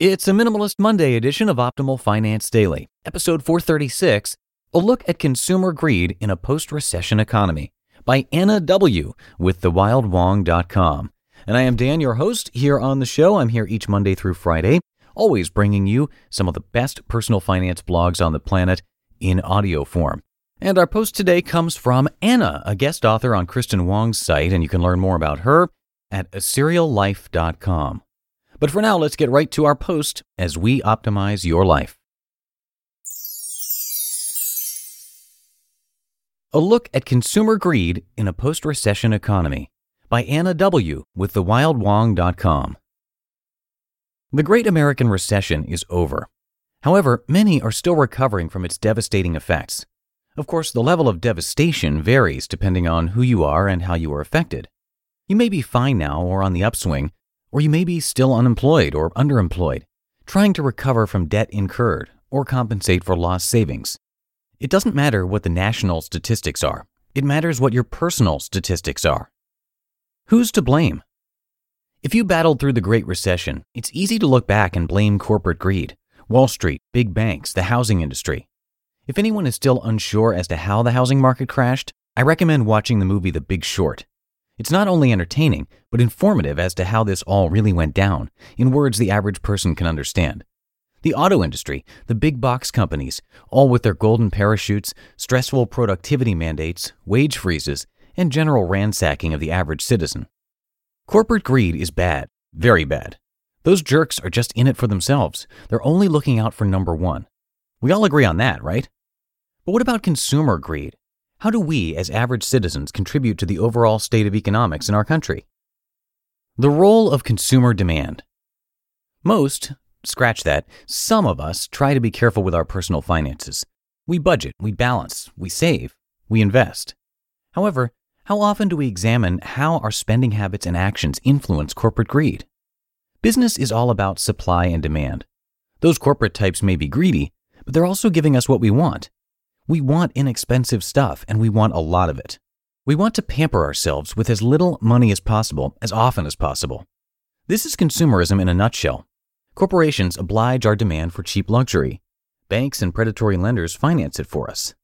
It's a Minimalist Monday edition of Optimal Finance Daily, episode 436 A Look at Consumer Greed in a Post Recession Economy by Anna W. with thewildwong.com. And I am Dan, your host, here on the show. I'm here each Monday through Friday, always bringing you some of the best personal finance blogs on the planet in audio form. And our post today comes from Anna, a guest author on Kristin Wong's site, and you can learn more about her at aseriallife.com. But for now, let's get right to our post as we optimize your life. A look at consumer greed in a post recession economy by Anna W. with thewildwong.com. The Great American Recession is over. However, many are still recovering from its devastating effects. Of course, the level of devastation varies depending on who you are and how you are affected. You may be fine now or on the upswing, or you may be still unemployed or underemployed, trying to recover from debt incurred or compensate for lost savings. It doesn't matter what the national statistics are, it matters what your personal statistics are. Who's to blame? If you battled through the Great Recession, it's easy to look back and blame corporate greed, Wall Street, big banks, the housing industry. If anyone is still unsure as to how the housing market crashed, I recommend watching the movie The Big Short. It's not only entertaining, but informative as to how this all really went down, in words the average person can understand. The auto industry, the big box companies, all with their golden parachutes, stressful productivity mandates, wage freezes, and general ransacking of the average citizen. Corporate greed is bad, very bad. Those jerks are just in it for themselves. They're only looking out for number one. We all agree on that, right? But what about consumer greed? How do we, as average citizens, contribute to the overall state of economics in our country? The role of consumer demand. Most, scratch that, some of us try to be careful with our personal finances. We budget, we balance, we save, we invest. However, how often do we examine how our spending habits and actions influence corporate greed? Business is all about supply and demand. Those corporate types may be greedy, but they're also giving us what we want. We want inexpensive stuff and we want a lot of it. We want to pamper ourselves with as little money as possible, as often as possible. This is consumerism in a nutshell. Corporations oblige our demand for cheap luxury. Banks and predatory lenders finance it for us.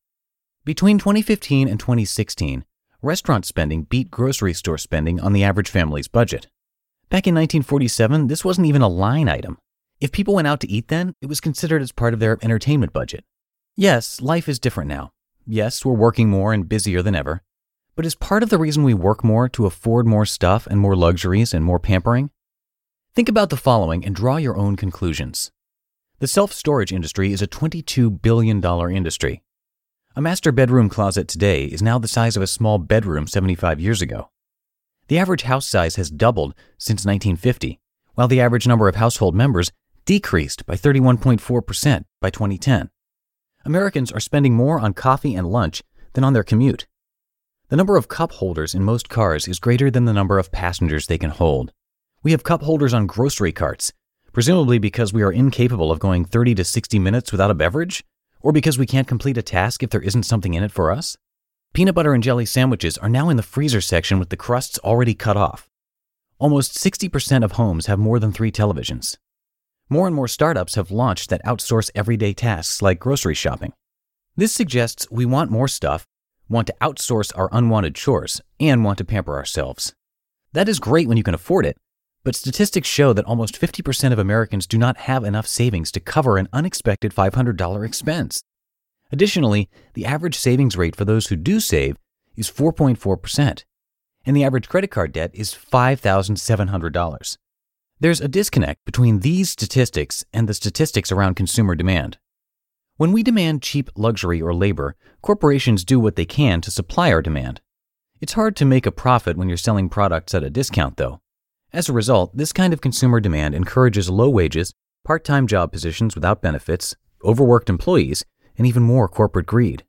Between 2015 and 2016, restaurant spending beat grocery store spending on the average family's budget. Back in 1947, this wasn't even a line item. If people went out to eat then, it was considered as part of their entertainment budget. Yes, life is different now. Yes, we're working more and busier than ever. But is part of the reason we work more to afford more stuff and more luxuries and more pampering? Think about the following and draw your own conclusions. The self storage industry is a $22 billion industry. A master bedroom closet today is now the size of a small bedroom 75 years ago. The average house size has doubled since 1950, while the average number of household members decreased by 31.4% by 2010. Americans are spending more on coffee and lunch than on their commute. The number of cup holders in most cars is greater than the number of passengers they can hold. We have cup holders on grocery carts, presumably because we are incapable of going 30 to 60 minutes without a beverage, or because we can't complete a task if there isn't something in it for us. Peanut butter and jelly sandwiches are now in the freezer section with the crusts already cut off. Almost 60% of homes have more than three televisions. More and more startups have launched that outsource everyday tasks like grocery shopping. This suggests we want more stuff, want to outsource our unwanted chores, and want to pamper ourselves. That is great when you can afford it, but statistics show that almost 50% of Americans do not have enough savings to cover an unexpected $500 expense. Additionally, the average savings rate for those who do save is 4.4%, and the average credit card debt is $5,700. There's a disconnect between these statistics and the statistics around consumer demand. When we demand cheap luxury or labor, corporations do what they can to supply our demand. It's hard to make a profit when you're selling products at a discount, though. As a result, this kind of consumer demand encourages low wages, part time job positions without benefits, overworked employees, and even more corporate greed.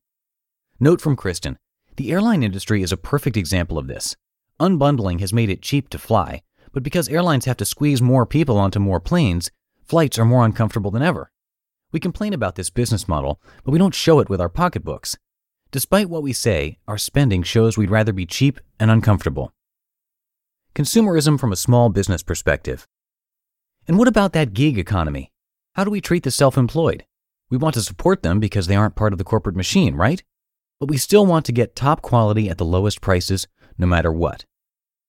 Note from Kristin the airline industry is a perfect example of this. Unbundling has made it cheap to fly, but because airlines have to squeeze more people onto more planes, flights are more uncomfortable than ever. We complain about this business model, but we don't show it with our pocketbooks. Despite what we say, our spending shows we'd rather be cheap and uncomfortable. Consumerism from a small business perspective. And what about that gig economy? How do we treat the self employed? We want to support them because they aren't part of the corporate machine, right? But we still want to get top quality at the lowest prices, no matter what.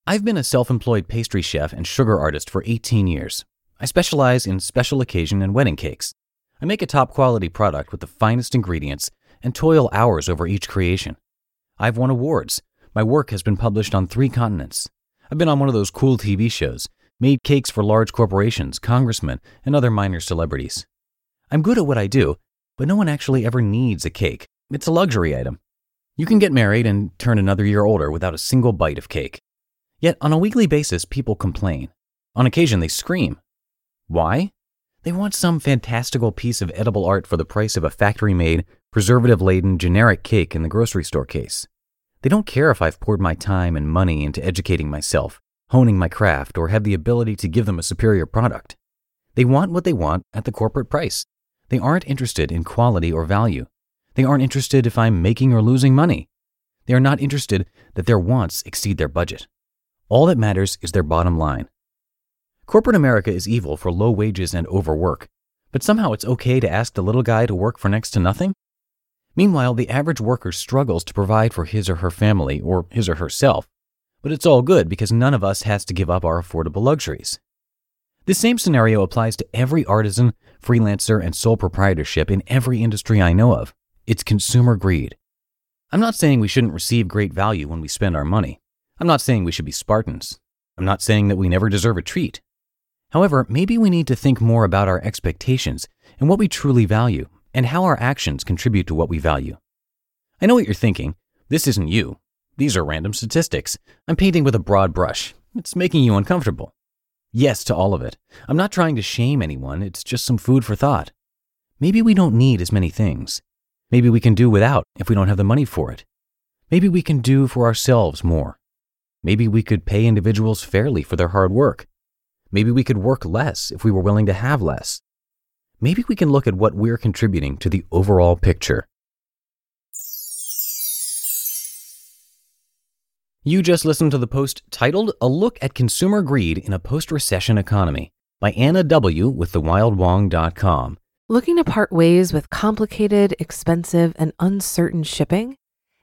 I've been a self employed pastry chef and sugar artist for 18 years. I specialize in special occasion and wedding cakes. I make a top quality product with the finest ingredients and toil hours over each creation. I've won awards. My work has been published on three continents. I've been on one of those cool TV shows, made cakes for large corporations, congressmen, and other minor celebrities. I'm good at what I do, but no one actually ever needs a cake. It's a luxury item. You can get married and turn another year older without a single bite of cake. Yet on a weekly basis, people complain. On occasion, they scream. Why? They want some fantastical piece of edible art for the price of a factory made, preservative laden, generic cake in the grocery store case. They don't care if I've poured my time and money into educating myself, honing my craft, or have the ability to give them a superior product. They want what they want at the corporate price. They aren't interested in quality or value. They aren't interested if I'm making or losing money. They are not interested that their wants exceed their budget. All that matters is their bottom line. Corporate America is evil for low wages and overwork, but somehow it's okay to ask the little guy to work for next to nothing? Meanwhile, the average worker struggles to provide for his or her family or his or herself, but it's all good because none of us has to give up our affordable luxuries. This same scenario applies to every artisan, freelancer, and sole proprietorship in every industry I know of. It's consumer greed. I'm not saying we shouldn't receive great value when we spend our money. I'm not saying we should be Spartans. I'm not saying that we never deserve a treat. However, maybe we need to think more about our expectations and what we truly value and how our actions contribute to what we value. I know what you're thinking. This isn't you. These are random statistics. I'm painting with a broad brush. It's making you uncomfortable. Yes to all of it. I'm not trying to shame anyone, it's just some food for thought. Maybe we don't need as many things. Maybe we can do without if we don't have the money for it. Maybe we can do for ourselves more. Maybe we could pay individuals fairly for their hard work. Maybe we could work less if we were willing to have less. Maybe we can look at what we're contributing to the overall picture. You just listened to the post titled A Look at Consumer Greed in a Post Recession Economy by Anna W. with thewildwong.com. Looking to part ways with complicated, expensive, and uncertain shipping?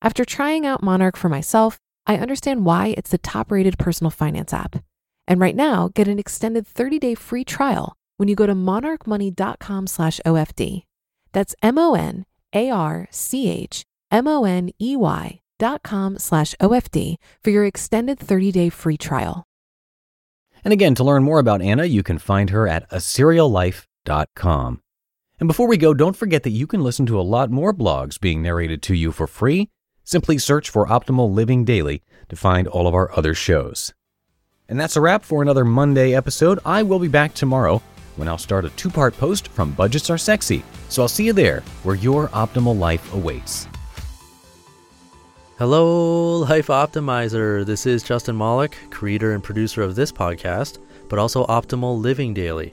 After trying out Monarch for myself, I understand why it's the top-rated personal finance app. And right now, get an extended 30-day free trial when you go to monarchmoney.com slash OFD. That's M-O-N-A-R-C-H M-O-N-E-Y dot com slash OFD for your extended 30-day free trial. And again, to learn more about Anna, you can find her at aseriallife.com. And before we go, don't forget that you can listen to a lot more blogs being narrated to you for free. Simply search for Optimal Living Daily to find all of our other shows. And that's a wrap for another Monday episode. I will be back tomorrow when I'll start a two part post from Budgets Are Sexy. So I'll see you there where your optimal life awaits. Hello, Life Optimizer. This is Justin Malik, creator and producer of this podcast, but also Optimal Living Daily,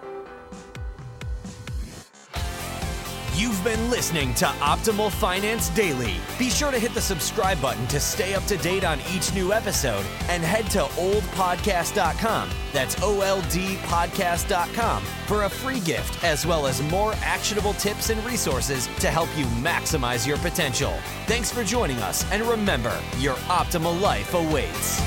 You've been listening to Optimal Finance Daily. Be sure to hit the subscribe button to stay up to date on each new episode and head to oldpodcast.com. That's O L D podcast.com for a free gift as well as more actionable tips and resources to help you maximize your potential. Thanks for joining us and remember, your optimal life awaits.